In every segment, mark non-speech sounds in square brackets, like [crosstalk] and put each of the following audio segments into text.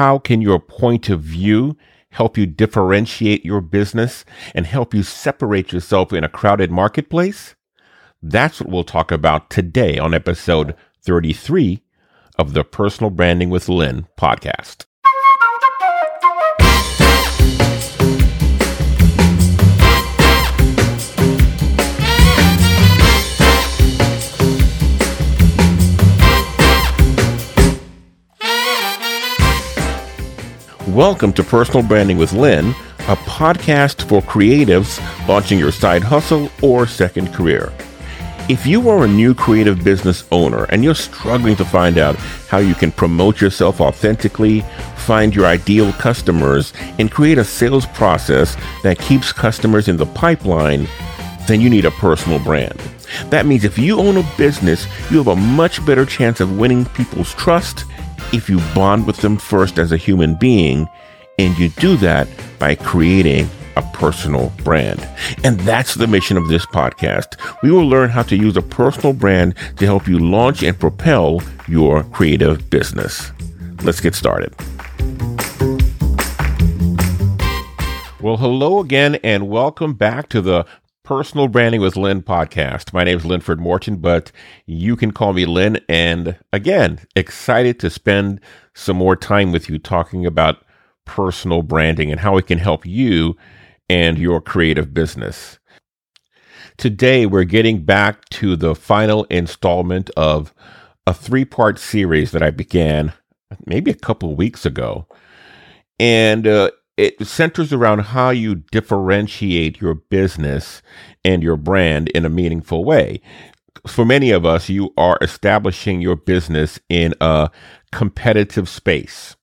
how can your point of view help you differentiate your business and help you separate yourself in a crowded marketplace? That's what we'll talk about today on episode 33 of the Personal Branding with Lynn podcast. Welcome to Personal Branding with Lynn, a podcast for creatives launching your side hustle or second career. If you are a new creative business owner and you're struggling to find out how you can promote yourself authentically, find your ideal customers, and create a sales process that keeps customers in the pipeline, then you need a personal brand. That means if you own a business, you have a much better chance of winning people's trust if you bond with them first as a human being, and you do that by creating a personal brand. And that's the mission of this podcast. We will learn how to use a personal brand to help you launch and propel your creative business. Let's get started. Well, hello again, and welcome back to the Personal Branding with Lynn podcast. My name is Linford Morton, but you can call me Lynn. And again, excited to spend some more time with you talking about personal branding and how it can help you and your creative business. Today, we're getting back to the final installment of a three part series that I began maybe a couple weeks ago. And uh, it centers around how you differentiate your business and your brand in a meaningful way. For many of us, you are establishing your business in a competitive space.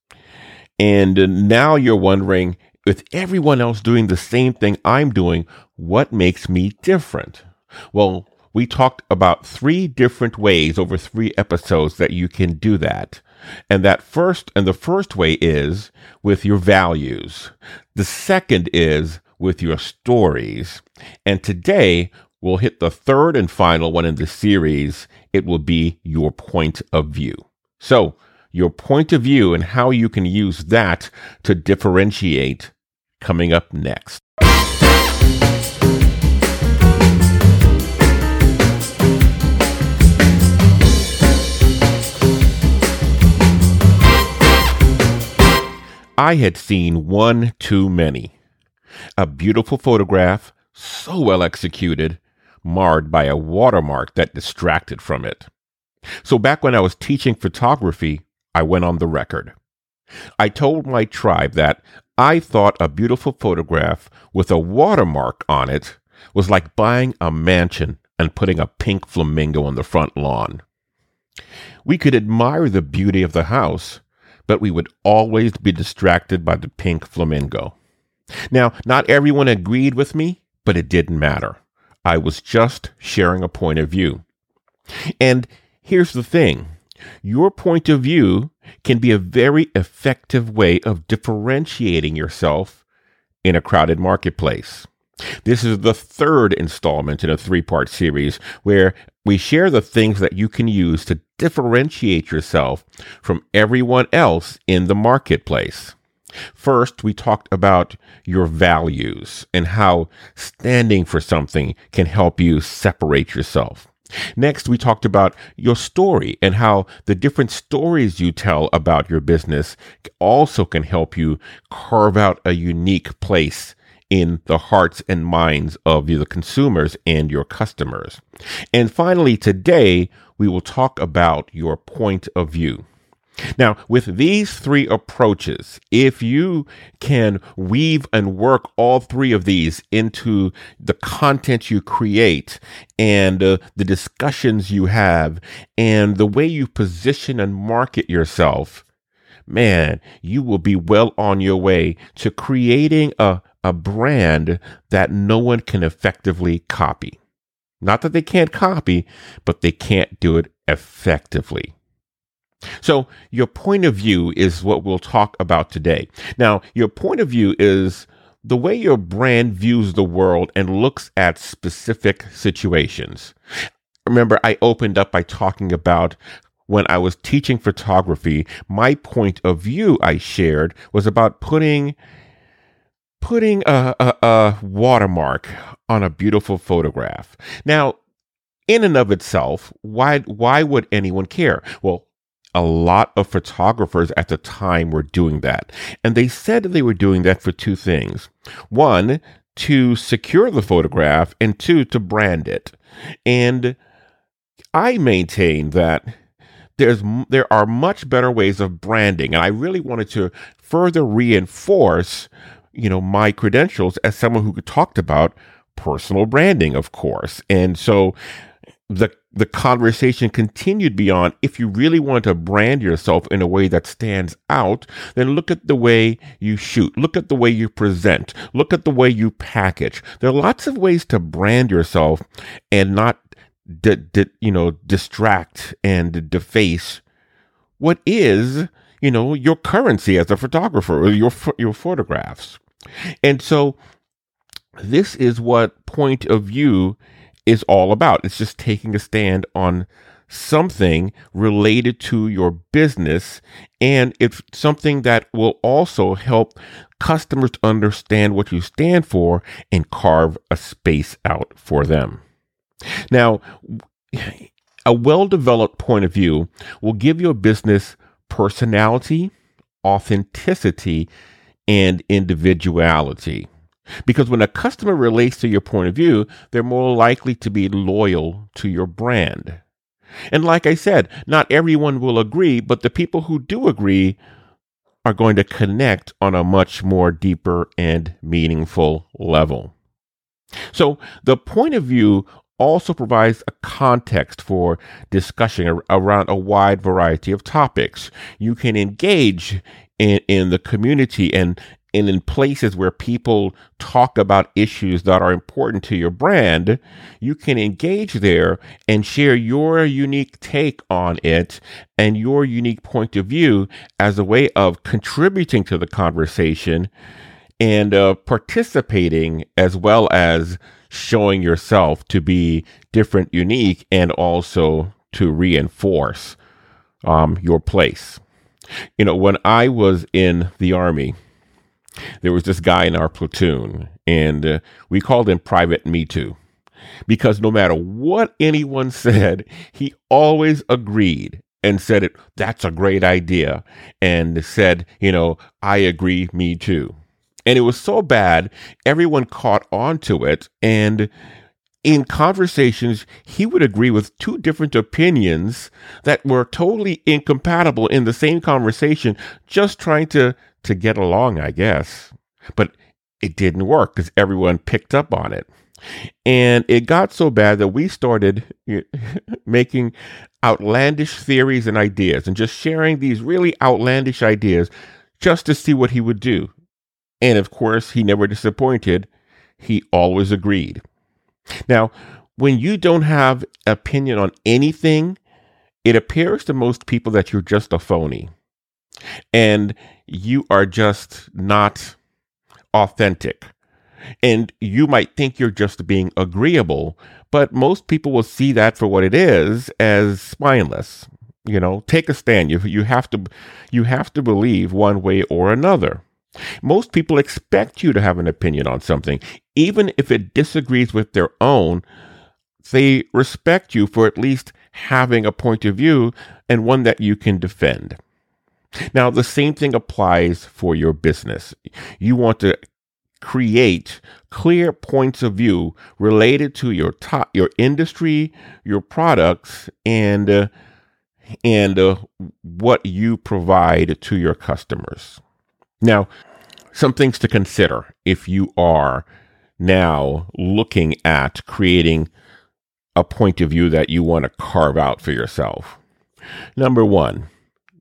And now you're wondering, with everyone else doing the same thing I'm doing, what makes me different? Well, we talked about three different ways over three episodes that you can do that. And that first, and the first way is with your values. The second is with your stories. And today we'll hit the third and final one in the series. It will be your point of view. So, your point of view and how you can use that to differentiate coming up next. I had seen one too many. A beautiful photograph, so well executed, marred by a watermark that distracted from it. So back when I was teaching photography, I went on the record. I told my tribe that I thought a beautiful photograph with a watermark on it was like buying a mansion and putting a pink flamingo on the front lawn. We could admire the beauty of the house, but we would always be distracted by the pink flamingo. Now, not everyone agreed with me, but it didn't matter. I was just sharing a point of view. And here's the thing your point of view can be a very effective way of differentiating yourself in a crowded marketplace. This is the third installment in a three part series where we share the things that you can use to differentiate yourself from everyone else in the marketplace. First, we talked about your values and how standing for something can help you separate yourself. Next, we talked about your story and how the different stories you tell about your business also can help you carve out a unique place in the hearts and minds of the consumers and your customers. And finally, today, we will talk about your point of view. Now, with these three approaches, if you can weave and work all three of these into the content you create and uh, the discussions you have and the way you position and market yourself, man, you will be well on your way to creating a a brand that no one can effectively copy. Not that they can't copy, but they can't do it effectively. So, your point of view is what we'll talk about today. Now, your point of view is the way your brand views the world and looks at specific situations. Remember, I opened up by talking about when I was teaching photography, my point of view I shared was about putting putting a, a, a watermark on a beautiful photograph. Now, in and of itself, why why would anyone care? Well, a lot of photographers at the time were doing that. And they said they were doing that for two things. One, to secure the photograph, and two, to brand it. And I maintain that there's there are much better ways of branding and I really wanted to further reinforce you know my credentials as someone who talked about personal branding of course. And so the the conversation continued beyond if you really want to brand yourself in a way that stands out, then look at the way you shoot, look at the way you present, look at the way you package. There are lots of ways to brand yourself and not you know distract and deface what is you know your currency as a photographer or your your photographs. And so this is what point of view is all about. It's just taking a stand on something related to your business and it's something that will also help customers understand what you stand for and carve a space out for them. Now, a well developed point of view will give your business personality, authenticity, and individuality. Because when a customer relates to your point of view, they're more likely to be loyal to your brand. And like I said, not everyone will agree, but the people who do agree are going to connect on a much more deeper and meaningful level. So the point of view also provides a context for discussion around a wide variety of topics. You can engage in, in the community and and in places where people talk about issues that are important to your brand, you can engage there and share your unique take on it and your unique point of view as a way of contributing to the conversation and uh, participating as well as showing yourself to be different, unique, and also to reinforce um, your place. You know, when I was in the Army, there was this guy in our platoon, and uh, we called him Private Me Too. Because no matter what anyone [laughs] said, he always agreed and said it that's a great idea and said you know i agree me too and it was so bad everyone caught on to it and in conversations, he would agree with two different opinions that were totally incompatible in the same conversation, just trying to, to get along, I guess. But it didn't work because everyone picked up on it. And it got so bad that we started [laughs] making outlandish theories and ideas and just sharing these really outlandish ideas just to see what he would do. And of course, he never disappointed. He always agreed. Now, when you don't have opinion on anything, it appears to most people that you're just a phony and you are just not authentic. And you might think you're just being agreeable, but most people will see that for what it is as spineless. You know, take a stand. You, you have to you have to believe one way or another. Most people expect you to have an opinion on something, even if it disagrees with their own. They respect you for at least having a point of view and one that you can defend. Now, the same thing applies for your business. You want to create clear points of view related to your top, your industry, your products, and uh, and uh, what you provide to your customers. Now, some things to consider if you are now looking at creating a point of view that you want to carve out for yourself. Number one,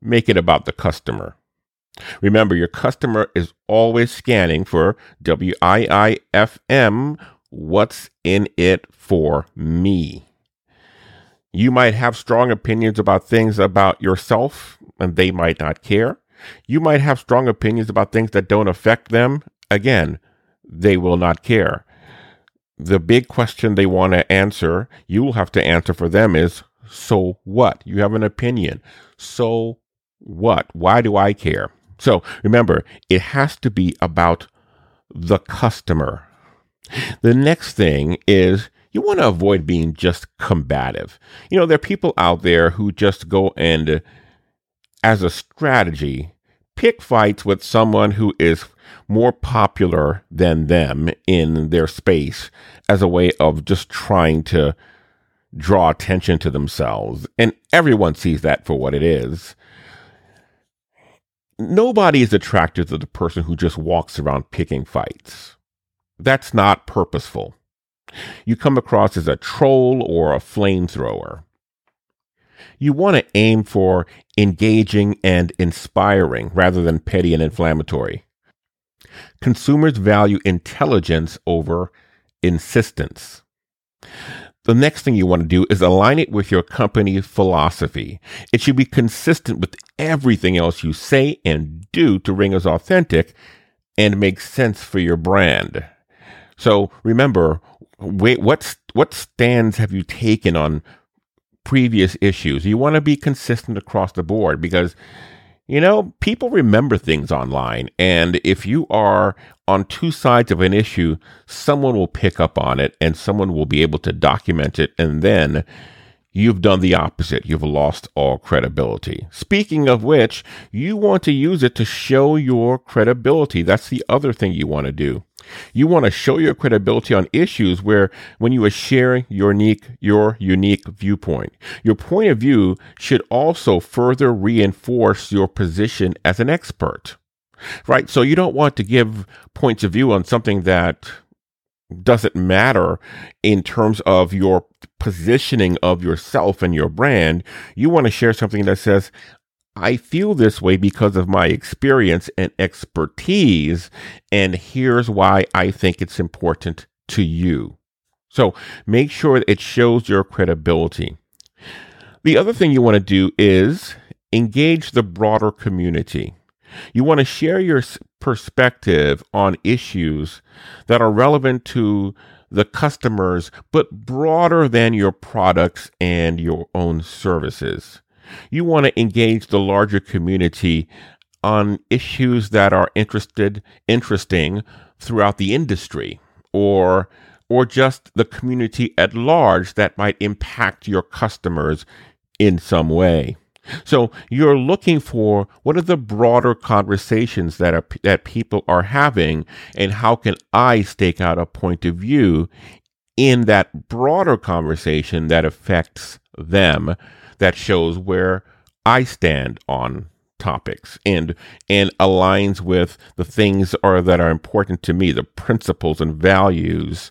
make it about the customer. Remember, your customer is always scanning for WIIFM, what's in it for me. You might have strong opinions about things about yourself, and they might not care. You might have strong opinions about things that don't affect them. Again, they will not care. The big question they want to answer, you will have to answer for them is So what? You have an opinion. So what? Why do I care? So remember, it has to be about the customer. The next thing is you want to avoid being just combative. You know, there are people out there who just go and, as a strategy, pick fights with someone who is more popular than them in their space as a way of just trying to draw attention to themselves. And everyone sees that for what it is. Nobody is attracted to the person who just walks around picking fights. That's not purposeful. You come across as a troll or a flamethrower. You want to aim for engaging and inspiring rather than petty and inflammatory. Consumers value intelligence over insistence. The next thing you want to do is align it with your company's philosophy. It should be consistent with everything else you say and do to ring as authentic and make sense for your brand. So remember, wait, what what stands have you taken on previous issues? You want to be consistent across the board because you know, people remember things online, and if you are on two sides of an issue, someone will pick up on it and someone will be able to document it, and then you've done the opposite. You've lost all credibility. Speaking of which, you want to use it to show your credibility. That's the other thing you want to do. You want to show your credibility on issues where when you are sharing your unique, your unique viewpoint. Your point of view should also further reinforce your position as an expert. Right? So you don't want to give points of view on something that doesn't matter in terms of your positioning of yourself and your brand. You want to share something that says, I feel this way because of my experience and expertise, and here's why I think it's important to you. So make sure it shows your credibility. The other thing you want to do is engage the broader community. You want to share your perspective on issues that are relevant to the customers, but broader than your products and your own services. You want to engage the larger community on issues that are interested interesting throughout the industry or or just the community at large that might impact your customers in some way. So you're looking for what are the broader conversations that are, that people are having and how can I stake out a point of view in that broader conversation that affects them that shows where I stand on topics and and aligns with the things are that are important to me the principles and values.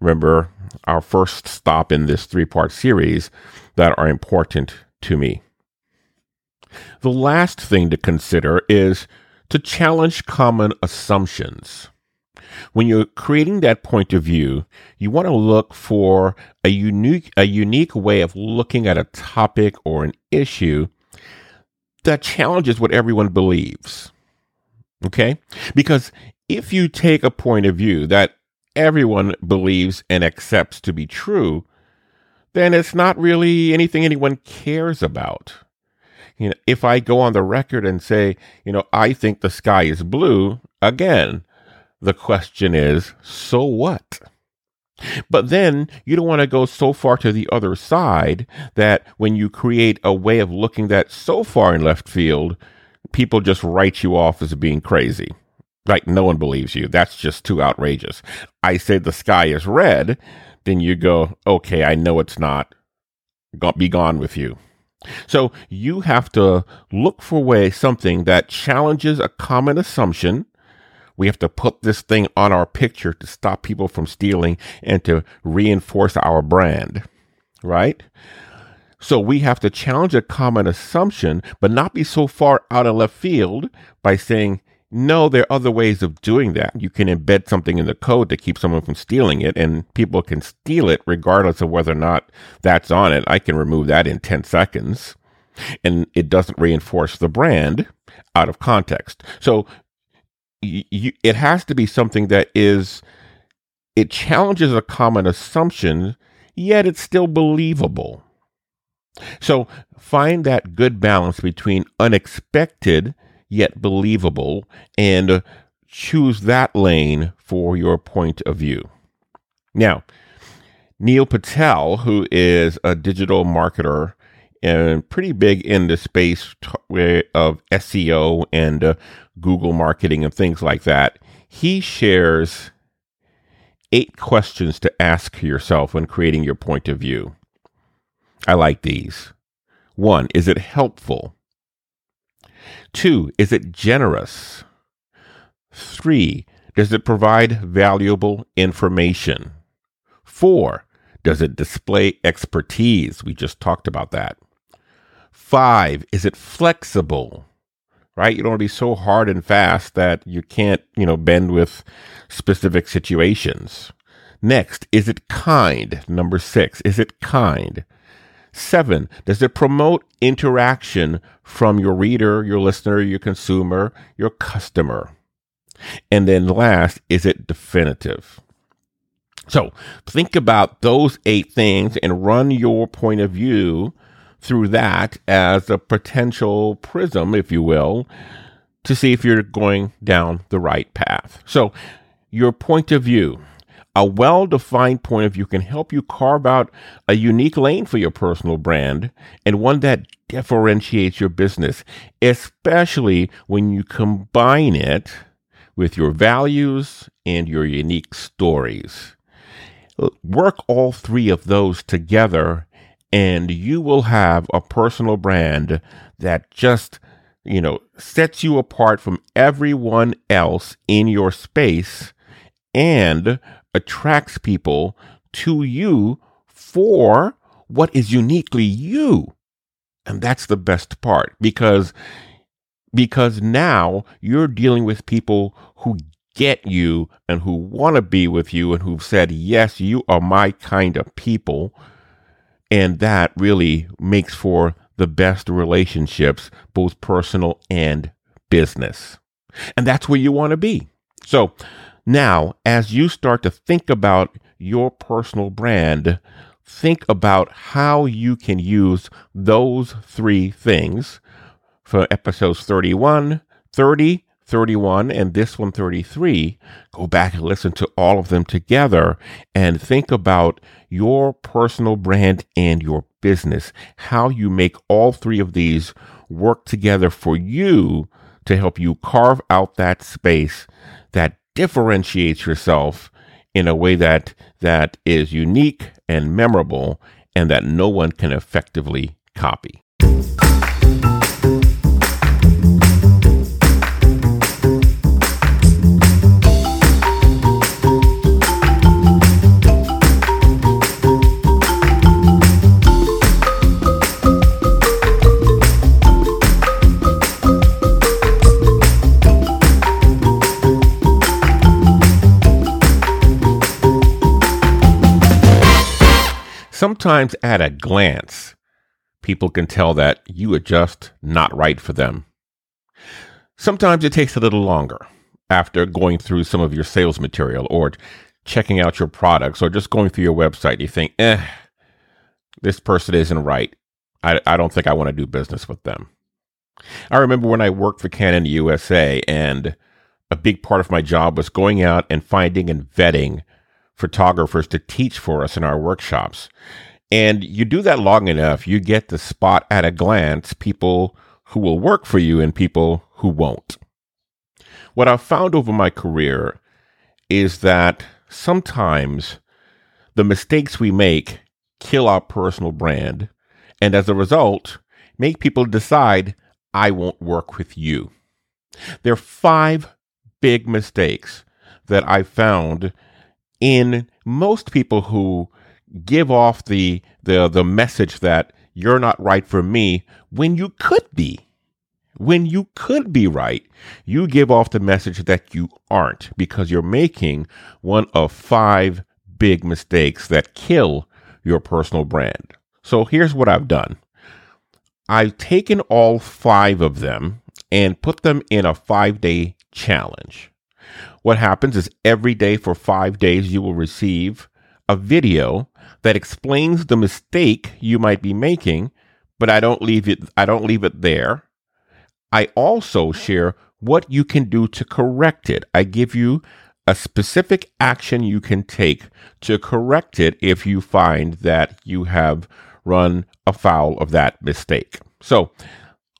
Remember our first stop in this three part series that are important to me the last thing to consider is to challenge common assumptions. When you're creating that point of view, you want to look for a unique, a unique way of looking at a topic or an issue that challenges what everyone believes. Okay? Because if you take a point of view that everyone believes and accepts to be true, then it's not really anything anyone cares about you know, if I go on the record and say, you know, I think the sky is blue, again, the question is, so what? But then you don't want to go so far to the other side that when you create a way of looking that so far in left field, people just write you off as being crazy. Like no one believes you. That's just too outrageous. I say the sky is red, then you go, okay, I know it's not. Be gone with you. So you have to look for way something that challenges a common assumption. We have to put this thing on our picture to stop people from stealing and to reinforce our brand, right? So we have to challenge a common assumption, but not be so far out of left field by saying, no, there are other ways of doing that. You can embed something in the code to keep someone from stealing it, and people can steal it regardless of whether or not that's on it. I can remove that in 10 seconds, and it doesn't reinforce the brand out of context. So it has to be something that is, it challenges a common assumption, yet it's still believable. So find that good balance between unexpected yet believable and choose that lane for your point of view. Now, Neil Patel, who is a digital marketer and pretty big in the space of SEO and uh, Google marketing and things like that, he shares eight questions to ask yourself when creating your point of view. I like these. One, is it helpful? Two, is it generous? Three, does it provide valuable information? Four, does it display expertise? We just talked about that. Five, is it flexible? Right? You don't want to be so hard and fast that you can't, you know, bend with specific situations. Next, is it kind? Number six, is it kind? Seven, does it promote interaction from your reader, your listener, your consumer, your customer? And then last, is it definitive? So think about those eight things and run your point of view through that as a potential prism, if you will, to see if you're going down the right path. So your point of view, a well defined point of view can help you carve out a unique lane for your personal brand and one that differentiates your business, especially when you combine it with your values and your unique stories. Work all three of those together, and you will have a personal brand that just, you know, sets you apart from everyone else in your space and attracts people to you for what is uniquely you. And that's the best part because because now you're dealing with people who get you and who want to be with you and who've said, Yes, you are my kind of people. And that really makes for the best relationships, both personal and business. And that's where you want to be. So now, as you start to think about your personal brand, think about how you can use those three things for episodes 31, 30, 31 and this one 33, go back and listen to all of them together and think about your personal brand and your business, how you make all three of these work together for you to help you carve out that space that differentiates yourself in a way that that is unique and memorable and that no one can effectively copy. Sometimes at a glance, people can tell that you are just not right for them. Sometimes it takes a little longer after going through some of your sales material or checking out your products or just going through your website. You think, eh, this person isn't right. I, I don't think I want to do business with them. I remember when I worked for Canon USA, and a big part of my job was going out and finding and vetting photographers to teach for us in our workshops. And you do that long enough, you get to spot at a glance people who will work for you and people who won't. What I've found over my career is that sometimes the mistakes we make kill our personal brand, and as a result, make people decide, I won't work with you. There are five big mistakes that I found in most people who give off the the the message that you're not right for me when you could be. When you could be right you give off the message that you aren't because you're making one of five big mistakes that kill your personal brand. So here's what i've done. I've taken all five of them and put them in a 5 day challenge what happens is every day for five days, you will receive a video that explains the mistake you might be making but I don't leave it I don't leave it there. I also share what you can do to correct it. I give you a specific action you can take to correct it if you find that you have run afoul of that mistake. So,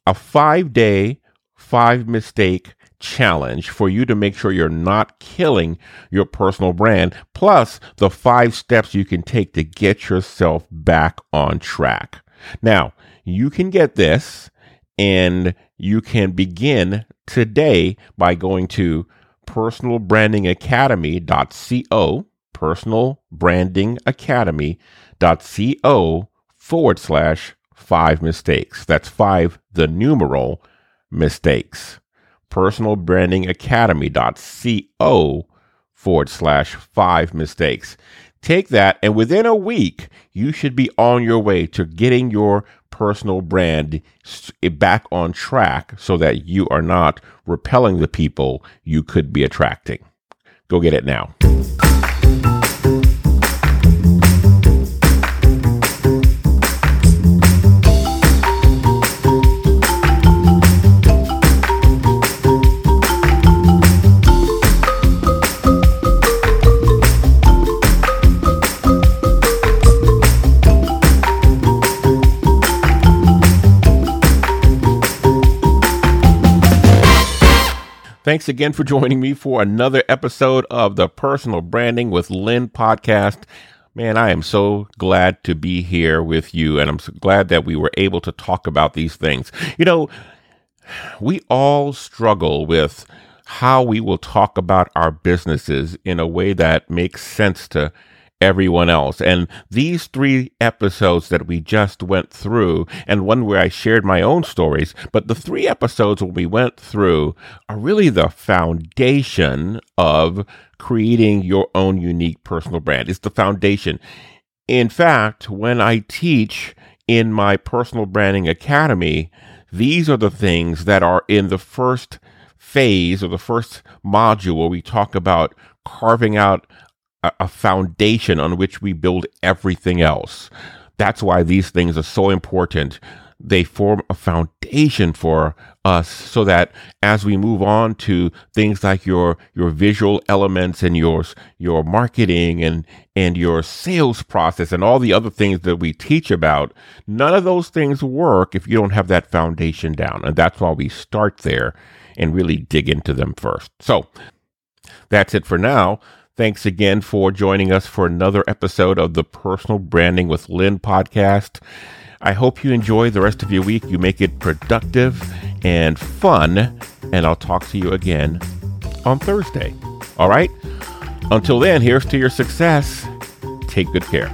a five day, five mistake challenge for you to make sure you're not killing your personal brand, plus the five steps you can take to get yourself back on track. Now, you can get this and you can begin today by going to personalbrandingacademy.co, personalbrandingacademy.co forward slash five mistakes. That's five, the numeral mistakes. Personalbrandingacademy.co forward slash five mistakes. Take that, and within a week, you should be on your way to getting your personal brand eh, back on track so that you are not repelling the people you could be attracting. Go get it now. Thanks again for joining me for another episode of the Personal Branding with Lynn podcast. Man, I am so glad to be here with you, and I'm so glad that we were able to talk about these things. You know, we all struggle with how we will talk about our businesses in a way that makes sense to everyone else. And these three episodes that we just went through, and one where I shared my own stories, but the three episodes we went through are really the foundation of creating your own unique personal brand. It's the foundation. In fact, when I teach in my personal branding academy, these are the things that are in the first phase or the first module where we talk about carving out a, foundation on which we build everything else. That's why these things are so important. They form a foundation for us so that as we move on to things like your your visual elements and your your marketing and and your sales process and all the other things that we teach about none of those things work if you don't have that foundation down and that's why we start there and really dig into them first so that's it for now Thanks again for joining us for another episode of the Personal Branding with Lynn podcast. I hope you enjoy the rest of your week. You make it productive and fun. And I'll talk to you again on Thursday. All right? Until then, here's to your success. Take good care.